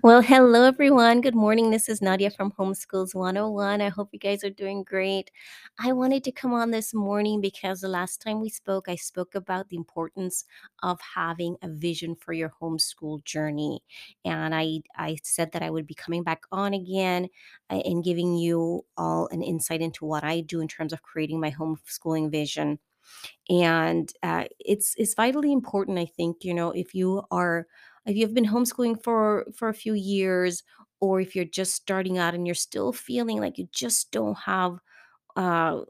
Well, hello everyone. Good morning. This is Nadia from Homeschools 101. I hope you guys are doing great. I wanted to come on this morning because the last time we spoke, I spoke about the importance of having a vision for your homeschool journey. And I, I said that I would be coming back on again uh, and giving you all an insight into what I do in terms of creating my homeschooling vision and uh, it's it's vitally important i think you know if you are if you've been homeschooling for for a few years or if you're just starting out and you're still feeling like you just don't have uh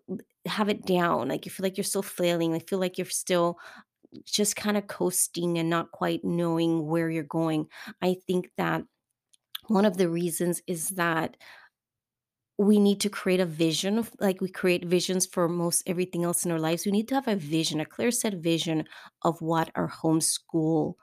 have it down like you feel like you're still flailing i feel like you're still just kind of coasting and not quite knowing where you're going i think that one of the reasons is that we need to create a vision of like we create visions for most everything else in our lives. We need to have a vision, a clear set vision of what our homeschool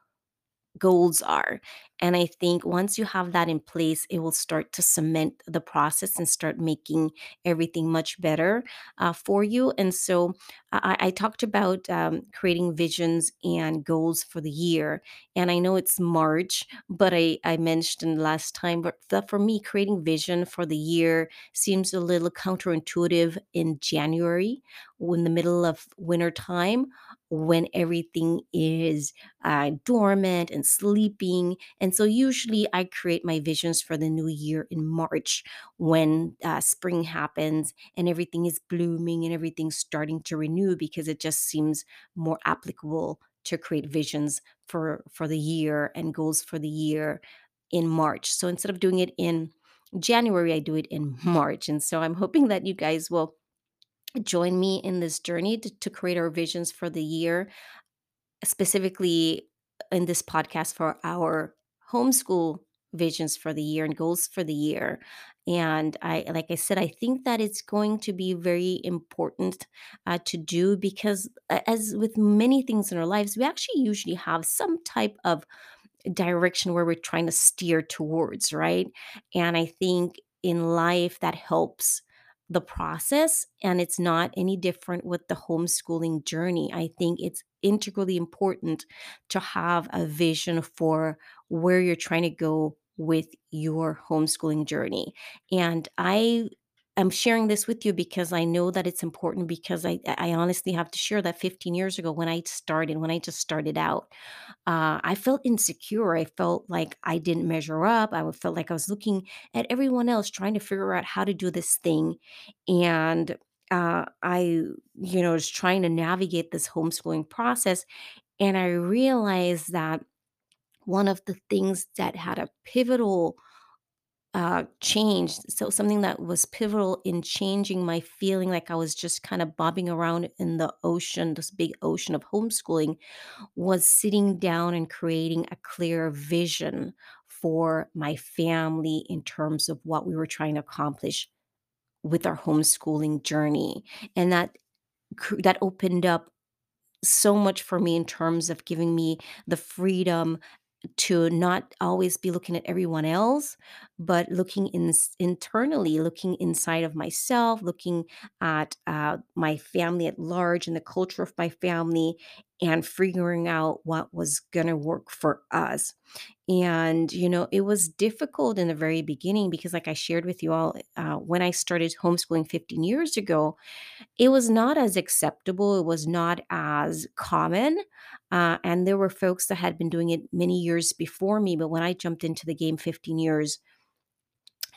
goals are. And I think once you have that in place, it will start to cement the process and start making everything much better uh, for you. And so I, I talked about um, creating visions and goals for the year. And I know it's March, but I, I mentioned last time, but for me, creating vision for the year seems a little counterintuitive in January, in the middle of winter time, when everything is uh, dormant and sleeping. And so usually I create my visions for the new year in March when uh, spring happens and everything is blooming and everything's starting to renew because it just seems more applicable to create visions for for the year and goals for the year in March. So instead of doing it in January, I do it in March. And so I'm hoping that you guys will join me in this journey to, to create our visions for the year specifically in this podcast for our homeschool visions for the year and goals for the year. And I, like I said, I think that it's going to be very important uh, to do because, uh, as with many things in our lives, we actually usually have some type of direction where we're trying to steer towards, right? And I think in life that helps the process and it's not any different with the homeschooling journey. I think it's integrally important to have a vision for where you're trying to go with your homeschooling journey. And I am sharing this with you because I know that it's important because I I honestly have to share that 15 years ago when I started, when I just started out, uh, I felt insecure. I felt like I didn't measure up. I felt like I was looking at everyone else trying to figure out how to do this thing. And uh, I, you know, was trying to navigate this homeschooling process. And I realized that one of the things that had a pivotal uh, changed. So something that was pivotal in changing my feeling like I was just kind of bobbing around in the ocean, this big ocean of homeschooling, was sitting down and creating a clear vision for my family in terms of what we were trying to accomplish with our homeschooling journey. And that that opened up so much for me in terms of giving me the freedom to not always be looking at everyone else, but looking in, internally, looking inside of myself, looking at uh, my family at large and the culture of my family, and figuring out what was going to work for us. And, you know, it was difficult in the very beginning because, like I shared with you all, uh, when I started homeschooling 15 years ago, it was not as acceptable, it was not as common, uh, and there were folks that had been doing it many years before me, but when I jumped into the game 15 years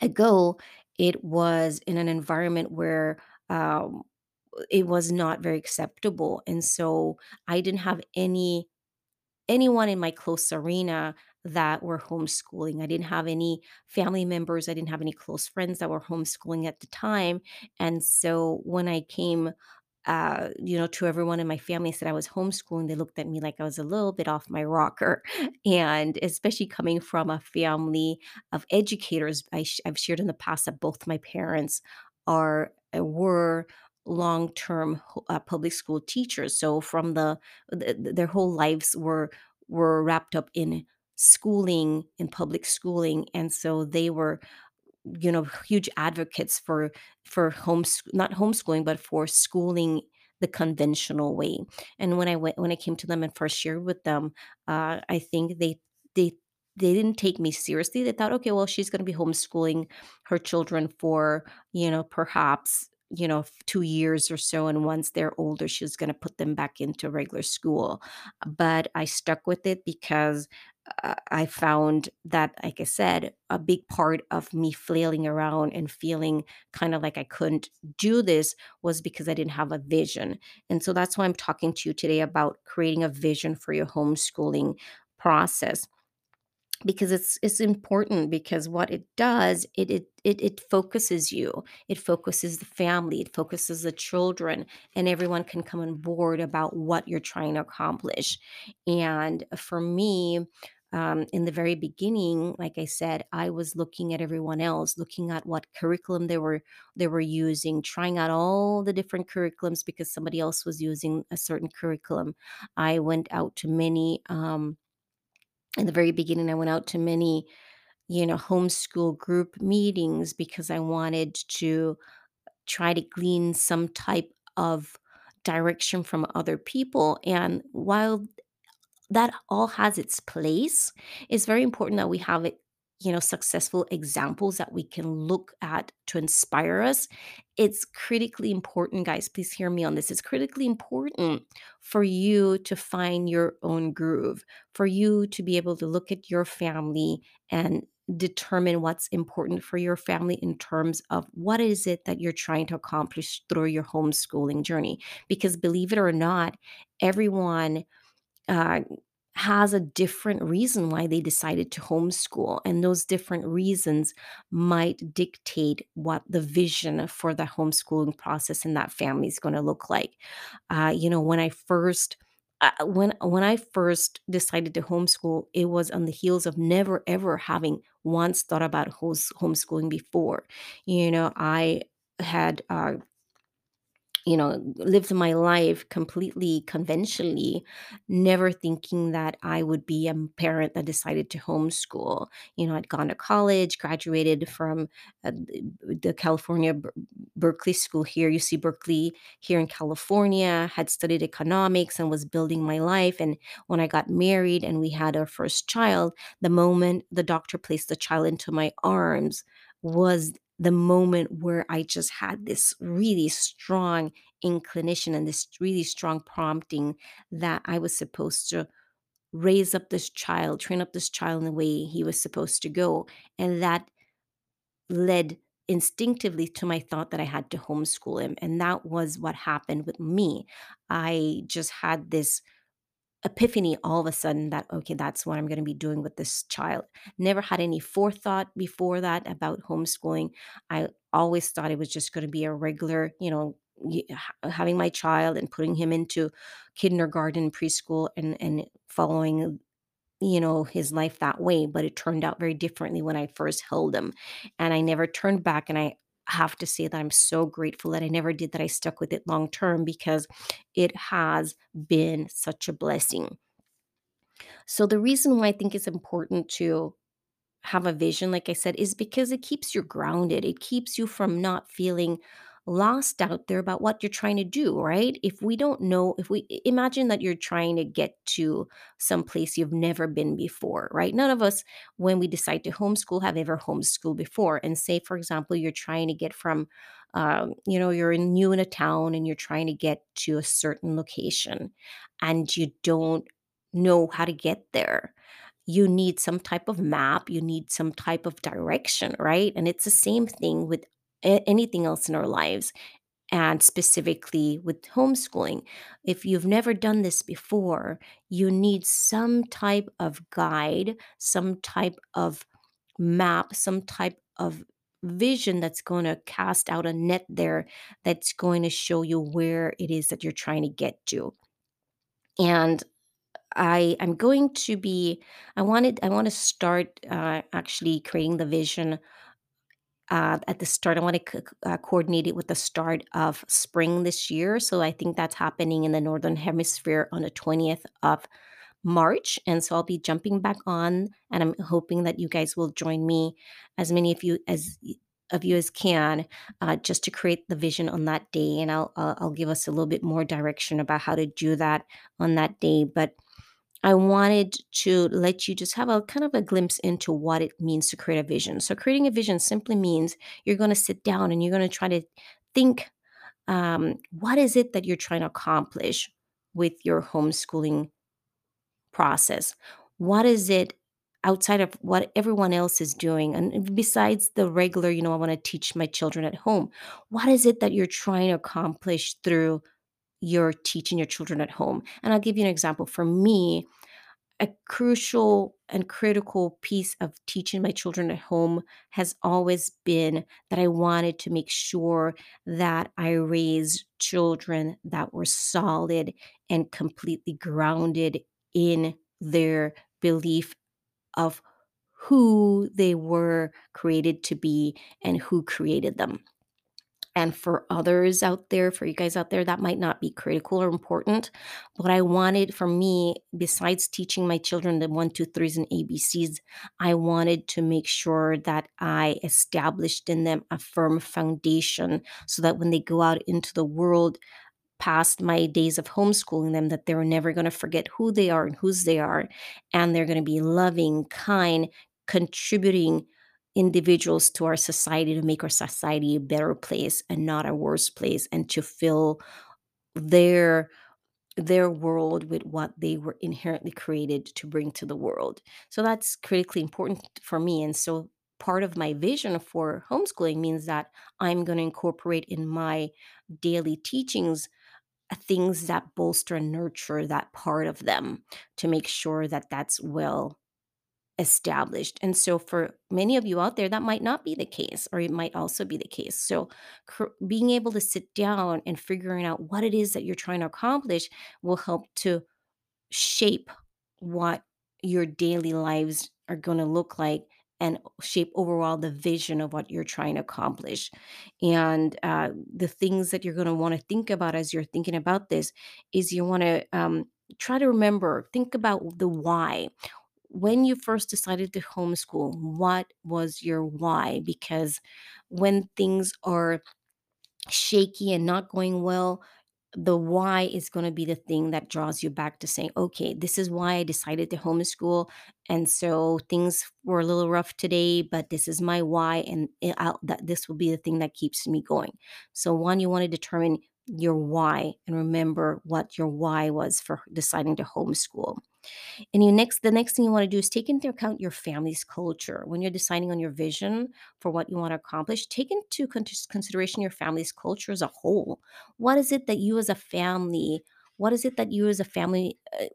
ago, it was in an environment where, um, it was not very acceptable, and so I didn't have any anyone in my close arena that were homeschooling. I didn't have any family members, I didn't have any close friends that were homeschooling at the time, and so when I came, uh, you know, to everyone in my family said I was homeschooling, they looked at me like I was a little bit off my rocker, and especially coming from a family of educators, I sh I've shared in the past that both my parents are uh, were long-term uh, public school teachers, so from the th th their whole lives were were wrapped up in schooling, in public schooling, and so they were, you know, huge advocates for for homes not homeschooling, but for schooling the conventional way. And when I went when I came to them and first shared with them, uh, I think they they they didn't take me seriously. They thought, "Okay, well, she's gonna be homeschooling her children for, you know, perhaps, you know, 2 years or so, and once they're older, she's gonna put them back into regular school." But I stuck with it because, Uh, I found that, like I said, a big part of me flailing around and feeling kinda like I couldn't do this was because I didn't have a vision, and so that's why I'm talking to you today about creating a vision for your homeschooling process because it's it's important because what it does it it it, it focuses you. It focuses the family it focuses the children and everyone can come on board about what you're trying to accomplish. And for me um, in the very beginning like i said i was looking at everyone else looking at what curriculum they were they were using trying out all the different curriculums because somebody else was using a certain curriculum. I went out to many um, in the very beginning, I went out to many, you know, homeschool group meetings because I wanted to try to glean some type of direction from other people. And while that all has its place. It's very important that we have it, you know, successful examples that we can look at to inspire us. It's critically important, guys. Please hear me on this. It's critically important for you to find your own groove, for you to be able to look at your family and determine what's important for your family in terms of what is it that you're trying to accomplish through your homeschooling journey. Because believe it or not, everyone uh, has a different reason why they decided to homeschool. And those different reasons might dictate what the vision for the homeschooling process in that family is going to look like. Uh, you know, when I first uh, when when I first decided to homeschool, it was on the heels of never ever having once thought about homeschooling before. You know, I had uh, you know, lived my life completely conventionally, never thinking that I would be a parent that decided to homeschool. You know, I'd gone to college, graduated from uh, the California Ber- Berkeley School here, UC Berkeley here in California, had studied economics and was building my life. And when I got married and we had our first child, the moment the doctor placed the child into my arms was the moment where I just had this really strong inclination and this really strong prompting that I was supposed to raise up this child, train up this child in the way he was supposed to go. And that led instinctively to my thought that I had to homeschool him. And that was what happened with me. I just had this epiphany all of a sudden that okay that's what i'm going to be doing with this child. Never had any forethought before that about homeschooling. I always thought it was just going to be a regular you know having my child and putting him into kindergarten preschool and and following you know his life that way but it turned out very differently when i first held him and i never turned back and i have to say that i'm so grateful that i never did that i stuck with it long term because it has been such a blessing so the reason why i think it's important to have a vision, like I said, is because it keeps you grounded. It keeps you from not feeling lost out there about what you're trying to do, right? If we don't know, if we imagine that you're trying to get to some place you've never been before, right? None of us, when we decide to homeschool, have ever homeschooled before. And say, for example, you're trying to get from, um, you know, you're in, new in a town and you're trying to get to a certain location and you don't know how to get there you need some type of map, you need some type of direction, right? And it's the same thing with a- anything else in our lives, and specifically with homeschooling. If you've never done this before, you need some type of guide, some type of map, some type of vision that's going to cast out a net there that's going to show you where it is that you're trying to get to. And I am going to be I wanted I want to start uh, actually creating the vision uh, at the start. I want to c- uh, coordinate it with the start of spring this year. So I think that's happening in the northern hemisphere on the 20th of March. And so I'll be jumping back on and I'm hoping that you guys will join me as many of you as of you as can uh, just to create the vision on that day and I'll, I'll I'll give us a little bit more direction about how to do that on that day but I wanted to let you just have a kind of a glimpse into what it means to create a vision. So, creating a vision simply means you're going to sit down and you're going to try to think um, what is it that you're trying to accomplish with your homeschooling process? What is it outside of what everyone else is doing? And besides the regular, you know, I want to teach my children at home, what is it that you're trying to accomplish through your teaching your children at home? And I'll give you an example. For me, a crucial and critical piece of teaching my children at home has always been that I wanted to make sure that I raised children that were solid and completely grounded in their belief of who they were created to be and who created them. And for others out there, for you guys out there, that might not be critical or important. But I wanted for me, besides teaching my children the one, two, threes and ABCs, I wanted to make sure that I established in them a firm foundation so that when they go out into the world, past my days of homeschooling them that they're never going to forget who they are and whose they are and they're going to be loving kind contributing individuals to our society to make our society a better place and not a worse place and to fill their their world with what they were inherently created to bring to the world. So that's critically important for me and so part of my vision for homeschooling means that i'm going to incorporate in my daily teachings uh, things that bolster and nurture that part of them to make sure that that's well established. And so for many of you out there, that might not be the case, or it might also be the case. So cr- being able to sit down and figuring out what it is that you're trying to accomplish will help to shape what your daily lives are going to look like and shape overall the vision of what you're trying to accomplish. And uh, the things that you're going to want to think about as you're thinking about this is you want to um, try to remember, think about the why. When you first decided to homeschool, what was your why? Because when things are shaky and not going well, the why is going to be the thing that draws you back to saying, okay, this is why I decided to homeschool. And so things were a little rough today, but this is my why. And it, that this will be the thing that keeps me going. So, one, you want to determine your why and remember what your why was for deciding to homeschool. And you next the next thing you want to do is take into account your family's culture. When you're deciding on your vision for what you want to accomplish, take into consideration your family's culture as a whole. What is it that you as a family, what is it that you as a family uh,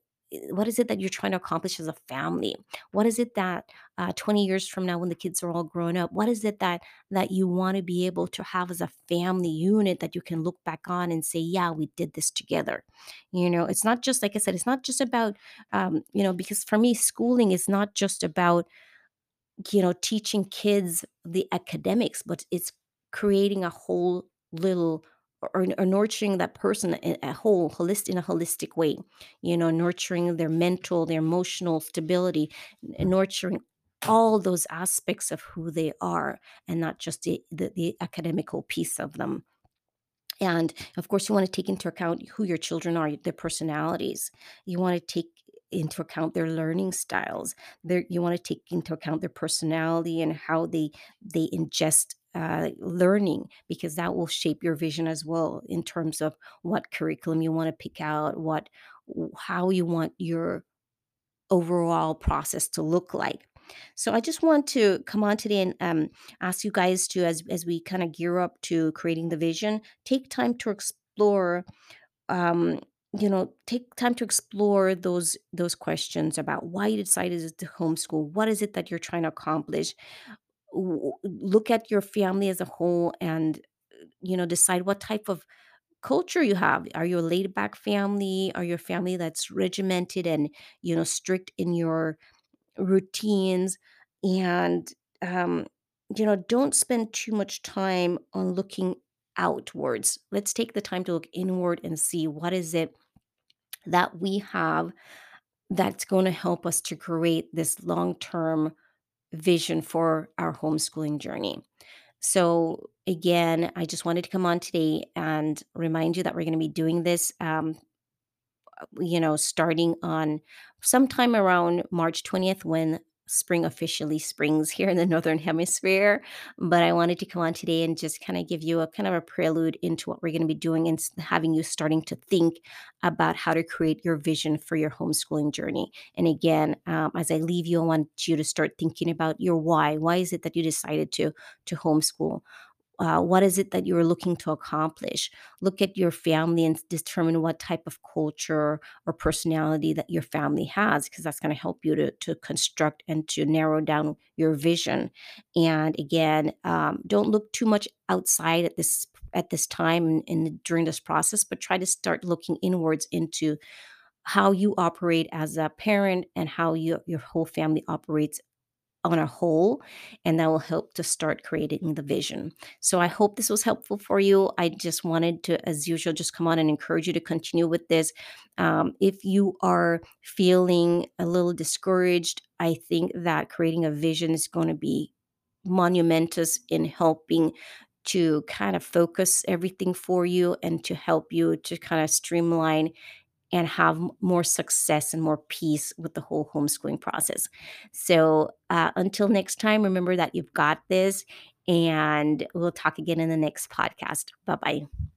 what is it that you're trying to accomplish as a family? What is it that uh, 20 years from now when the kids are all grown up what is it that that you want to be able to have as a family unit that you can look back on and say yeah we did this together. You know it's not just like i said it's not just about um, you know because for me schooling is not just about you know teaching kids the academics but it's creating a whole little or, or nurturing that person a whole holistic in a holistic way you know nurturing their mental their emotional stability nurturing all those aspects of who they are and not just the, the, the academical piece of them and of course, you want to take into account who your children are, their personalities. You want to take into account their learning styles. Their, you want to take into account their personality and how they they ingest uh, learning because that will shape your vision as well in terms of what curriculum you want to pick out, what how you want your overall process to look like. So I just want to come on today and um, ask you guys to, as as we kind of gear up to creating the vision, take time to explore. Um, you know, take time to explore those those questions about why you decided to homeschool. What is it that you're trying to accomplish? Look at your family as a whole, and you know, decide what type of culture you have. Are you a laid back family? Are you a family that's regimented and you know strict in your routines and um, you know don't spend too much time on looking outwards let's take the time to look inward and see what is it that we have that's going to help us to create this long-term vision for our homeschooling journey. So again i just wanted to come on today and remind you that we're going to be doing this um, you know, starting on sometime around March 20th when spring officially springs here in the northern hemisphere. But I wanted to come on today and just kind of give you a kind of a prelude into what we're going to be doing and having you starting to think about how to create your vision for your homeschooling journey. And again, um, as I leave you, I want you to start thinking about your why. Why is it that you decided to to homeschool? Uh, what is it that you're looking to accomplish? Look at your family and determine what type of culture or personality that your family has because that's going to help you to, to construct and to narrow down your vision. And again um, don't look too much outside at this at this time and, during this process but try to start looking inwards into how you operate as a parent and how you, your whole family operates on a whole, and that will help to start creating the vision. So I hope this was helpful for you. I just wanted to, as usual, just come on and encourage you to continue with this. Um, if you are feeling a little discouraged, I think that creating a vision is going to be monumentous in helping to kind of focus everything for you and to help you to kind of streamline and have more success and more peace with the whole homeschooling process. So, uh, until next time, remember that you've got this, and we'll talk again in the next podcast. Bye bye.